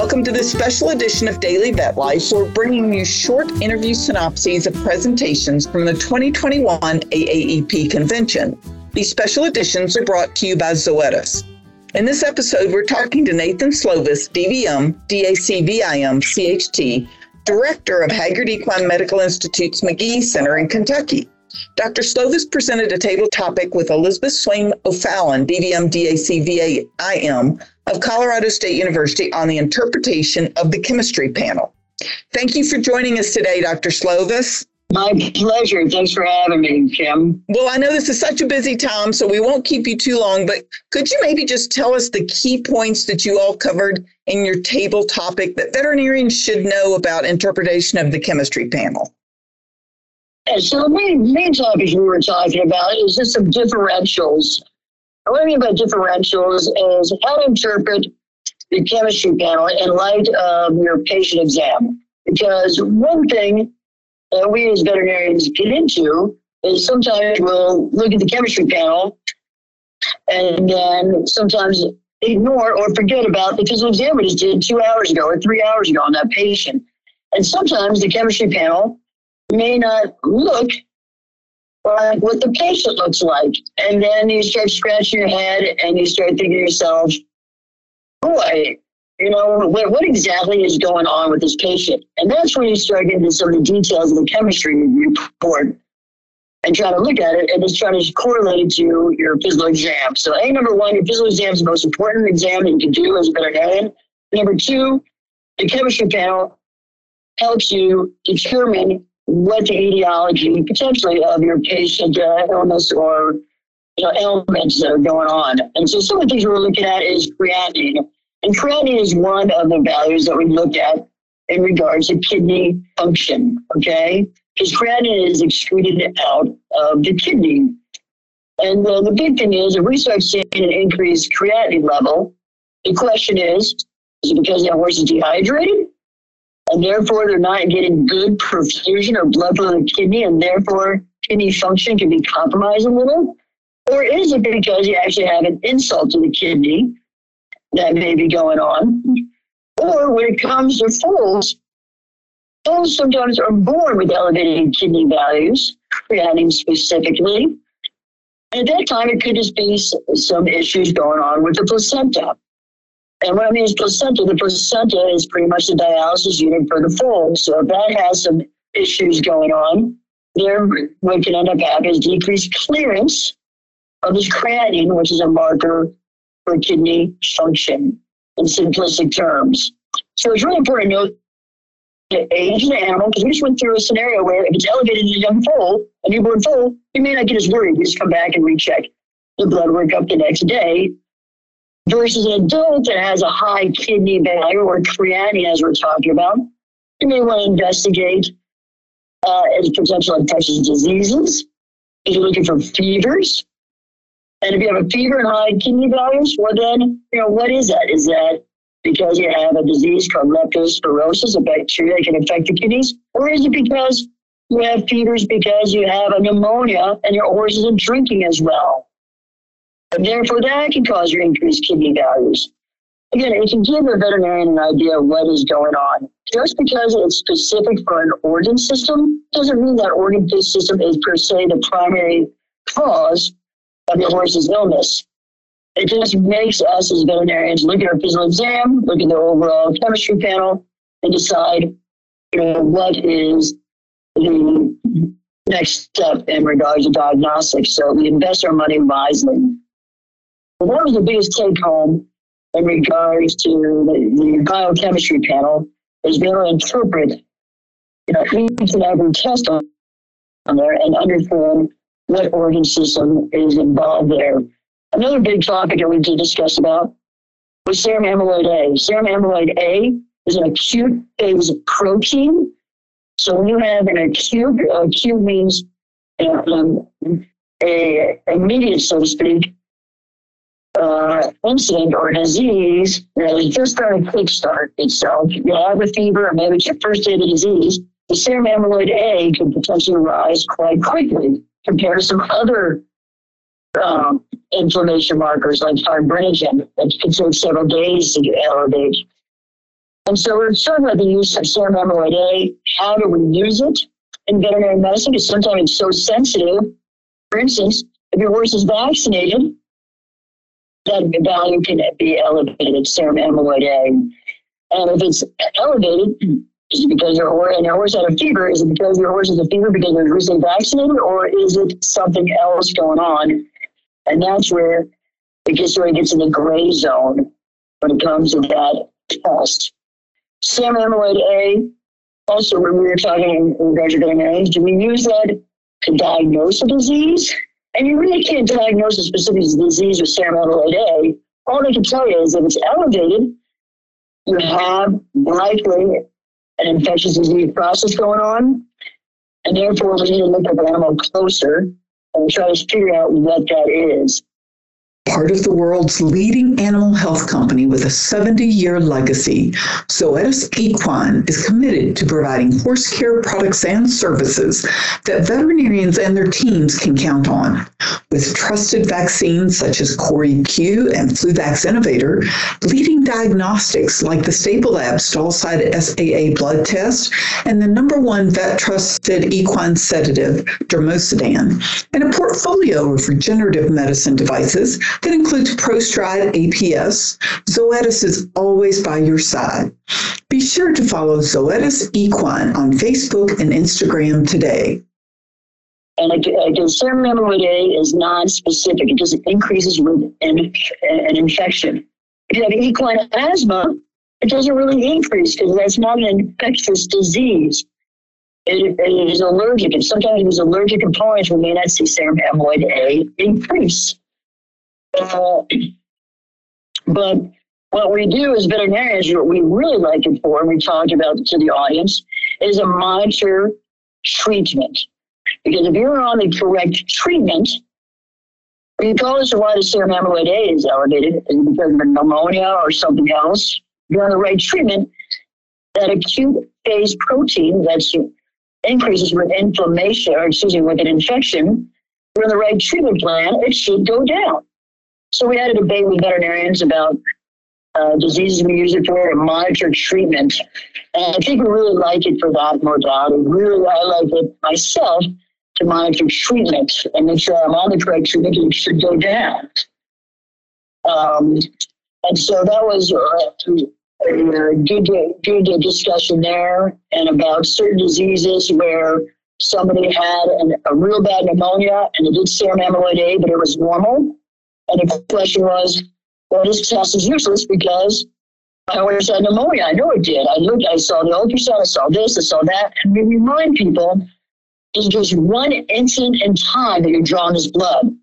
Welcome to this special edition of Daily Vet Life. We're bringing you short interview synopses of presentations from the 2021 AAEP convention. These special editions are brought to you by Zoetis. In this episode, we're talking to Nathan Slovis, DVM, DACVIM, CHT, Director of Hagyard Equine Medical Institute's McGee Center in Kentucky. Dr. Slovis presented a table topic with Elizabeth Swain O'Fallon, DVM DACVIM of Colorado State University on the interpretation of the chemistry panel. Thank you for joining us today, Dr. Slovis. My pleasure. Thanks for having me, Kim. Well, I know this is such a busy time, so we won't keep you too long, but could you maybe just tell us the key points that you all covered in your table topic that veterinarians should know about interpretation of the chemistry panel? And so the main, main topics we were talking about is just some differentials. what I mean by differentials is how to interpret the chemistry panel in light of your patient exam. Because one thing that we as veterinarians get into is sometimes we'll look at the chemistry panel and then sometimes ignore or forget about the physical exam we just did two hours ago or three hours ago on that patient. And sometimes the chemistry panel may not look like what the patient looks like. And then you start scratching your head and you start thinking to yourself, boy, you know, what, what exactly is going on with this patient? And that's when you start getting into some of the details of the chemistry report and try to look at it and just try to correlate it to your physical exam. So, A, number one, your physical exam is the most important exam that you can do as a veterinarian. Number two, the chemistry panel helps you determine what the etiology potentially of your patient uh, illness or you know, ailments that are going on. And so some of the things we're looking at is creatinine. And creatinine is one of the values that we look at in regards to kidney function, okay? Because creatinine is excreted out of the kidney. And uh, the big thing is, if we start seeing an increased creatinine level, the question is, is it because the horse is dehydrated? And therefore they're not getting good perfusion or blood flow to the kidney, and therefore kidney function can be compromised a little? Or is it because you actually have an insult to the kidney that may be going on? Or when it comes to foals, foals sometimes are born with elevated kidney values, creatinine specifically. And at that time, it could just be some issues going on with the placenta. And what I mean is placenta, the placenta is pretty much the dialysis unit for the foal. So if that has some issues going on, there what can end up happening is decreased clearance of this creatinine, which is a marker for kidney function in simplistic terms. So it's really important to note the age of the animal, because we just went through a scenario where if it's elevated in a young foal, a newborn foal, you may not get as worried. You just come back and recheck the blood work up the next day versus an adult that has a high kidney value or creatinine, as we're talking about, you may want to investigate uh, as potential infectious diseases. If you're looking for fevers, and if you have a fever and high kidney values, well, then, you know, what is that? Is that because you have a disease called leptospirosis, a bacteria that can affect the kidneys? Or is it because you have fevers because you have a pneumonia and your horse isn't drinking as well? And therefore, that can cause your increased kidney values. Again, it can give a veterinarian an idea of what is going on. Just because it's specific for an organ system doesn't mean that organ system is per se the primary cause of your horse's illness. It just makes us as veterinarians look at our physical exam, look at the overall chemistry panel, and decide, you know, what is the next step in regards to diagnostics. So we invest our money wisely. Well, that was the biggest take home in regards to the, the biochemistry panel is being able to interpret you know, each and every test on, there and understand what organ system is involved there. Another big topic that we did discuss about was serum amyloid A. Serum amyloid A is an acute phase protein. So when you have an acute, acute means um, a immediate, so to speak, incident or disease is just going to kickstart itself. You have a fever, or maybe it's your first day of the disease. The serum amyloid A could potentially rise quite quickly compared to some other um, inflammation markers like fibrinogen that can take several days to elevate. And so we're talking about the use of serum amyloid A. How do we use it in veterinary medicine? Because sometimes it's so sensitive. For instance, if your horse is vaccinated, that value can be elevated, serum amyloid A. And if it's elevated, is it because your horse and your horse had a fever? Is it because your horse has a fever because they're recently vaccinated, or is it something else going on? And that's where it gets where it gets in the gray zone when it comes to that test. Serum amyloid A, also when we were talking in regards to veterinarians, do we use that to diagnose a disease? And you really can't diagnose a specific disease with amyloid A. All they can tell you is if it's elevated, you have likely an infectious disease process going on. And therefore, we need to look at the animal closer and try to figure out what that is part of the world's leading animal health company with a 70 year legacy, Zoetis Equine is committed to providing horse care products and services that veterinarians and their teams can count on. With trusted vaccines such as Core EQ and Fluvac Innovator, leading diagnostics like the Stablelab Stallside SAA blood test, and the number one vet trusted equine sedative, Dormosedan, and a portfolio of regenerative medicine devices that includes ProStride APS. Zoetis is always by your side. Be sure to follow Zoetis Equine on Facebook and Instagram today. And again, serum amyloid A is non-specific. It just increases with an, an infection. If you have equine asthma, it doesn't really increase because that's not an infectious disease. It, it is allergic, and sometimes with allergic components, we may not see serum amyloid A increase. Uh, but what we do as veterinarians, what we really like it for, and we talked about to the audience, is a monitor treatment. Because if you're on the correct treatment, regardless of why the serum amyloid A is elevated, is because of pneumonia or something else? You're on the right treatment, that acute phase protein that increases with inflammation, or excuse me, with an infection, on the right treatment plan, it should go down. So we had a debate with veterinarians about uh, diseases we use it for to monitor treatment. And I think we really like it for that modality. Really, I like it myself to monitor treatment and make sure treatment and it should go down. Um, and so that was uh, a good, good discussion there and about certain diseases where somebody had an, a real bad pneumonia and they did serum amyloid A, but it was normal. And the question was, well, this test is useless because I always had pneumonia. I know it did. I looked, I saw the ultrasound, I saw this, I saw that. And we remind people there's just one instant in time that you're drawing this blood.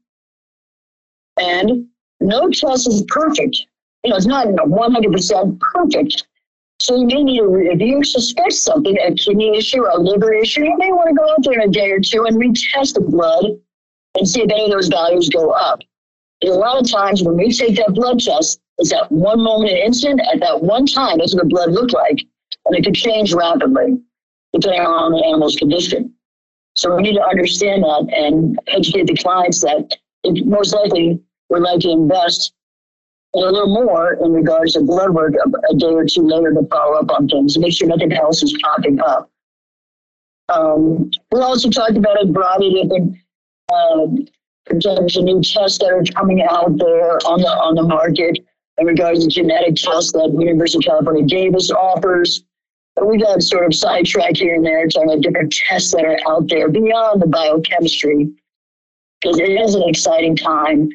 And no test is perfect. You know, it's not 100% perfect. So you may need to, if you suspect something, a kidney issue a liver issue, you may want to go out there in a day or two and retest the blood and see if any of those values go up. And a lot of times when we take that blood test, it's at one moment in instant, at that one time, that's what the blood looked like. And it could change rapidly depending on the animal's condition. So we need to understand that and educate the clients that most likely would like to invest a little more in regards to blood work a, day or two later to follow up on things, make sure nothing else is popping up. Um, we also talked about a variety of different um, a new tests that are coming out there on the on the market in regards to genetic tests that University of California Davis offers. But we've sort of sidetracked here and there talking about different tests that are out there beyond the biochemistry, because it is an exciting time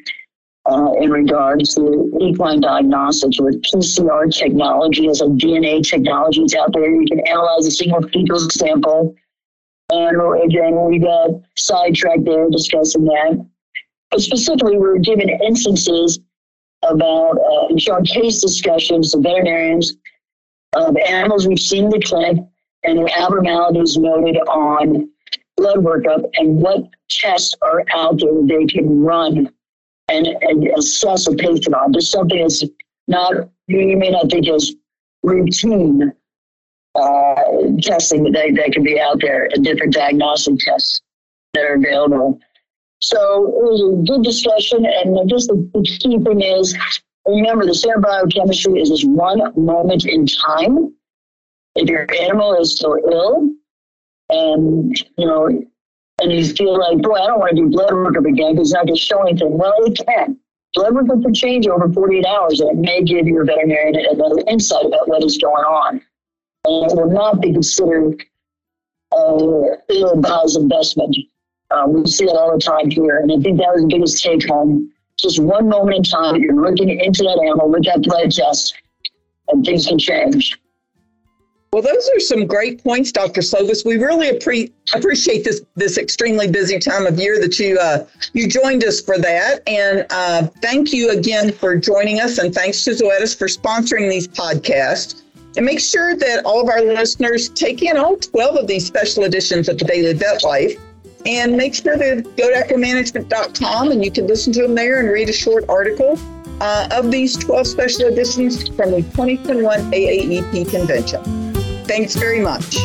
uh, in regards to equine diagnostics with PCR technology as a DNA technology is out there. You can analyze a single fecal sample. And again, we got sidetracked there discussing that. But specifically, we were given instances about uh, and case discussions of veterinarians of animals we've seen in the clinic and their abnormalities noted on blood workup and what tests are out there they can run and, and assess a patient on. There's something that's not, you may not think is routine uh, testing that, that can be out there and different diagnostic tests that are available. So it was a good discussion. And just the key thing is remember the serum biochemistry is this one moment in time. If your animal is still ill, and you know, and you feel like, boy, I don't want to do blood work again because I can show anything. Well, it can. Blood work can change over 48 hours, and it may give your veterinarian another insight about what is going on. And it will not be considered a ill-advised investment. Um, we see it all the time here, and I think that was the biggest take home. Just one moment in time, you're looking into that animal with that blood test, and things can change. Well, those are some great points, Dr. Slovis. We really appre- appreciate this this extremely busy time of year that you uh, you joined us for that, and uh, thank you again for joining us, and thanks to Zoetis for sponsoring these podcasts. And make sure that all of our listeners take in all 12 of these special editions of the Daily Vet Life. And make sure to go to equimanagement.com and you can listen to them there and read a short article uh, of these 12 special editions from the 2021 AAEP convention. Thanks very much.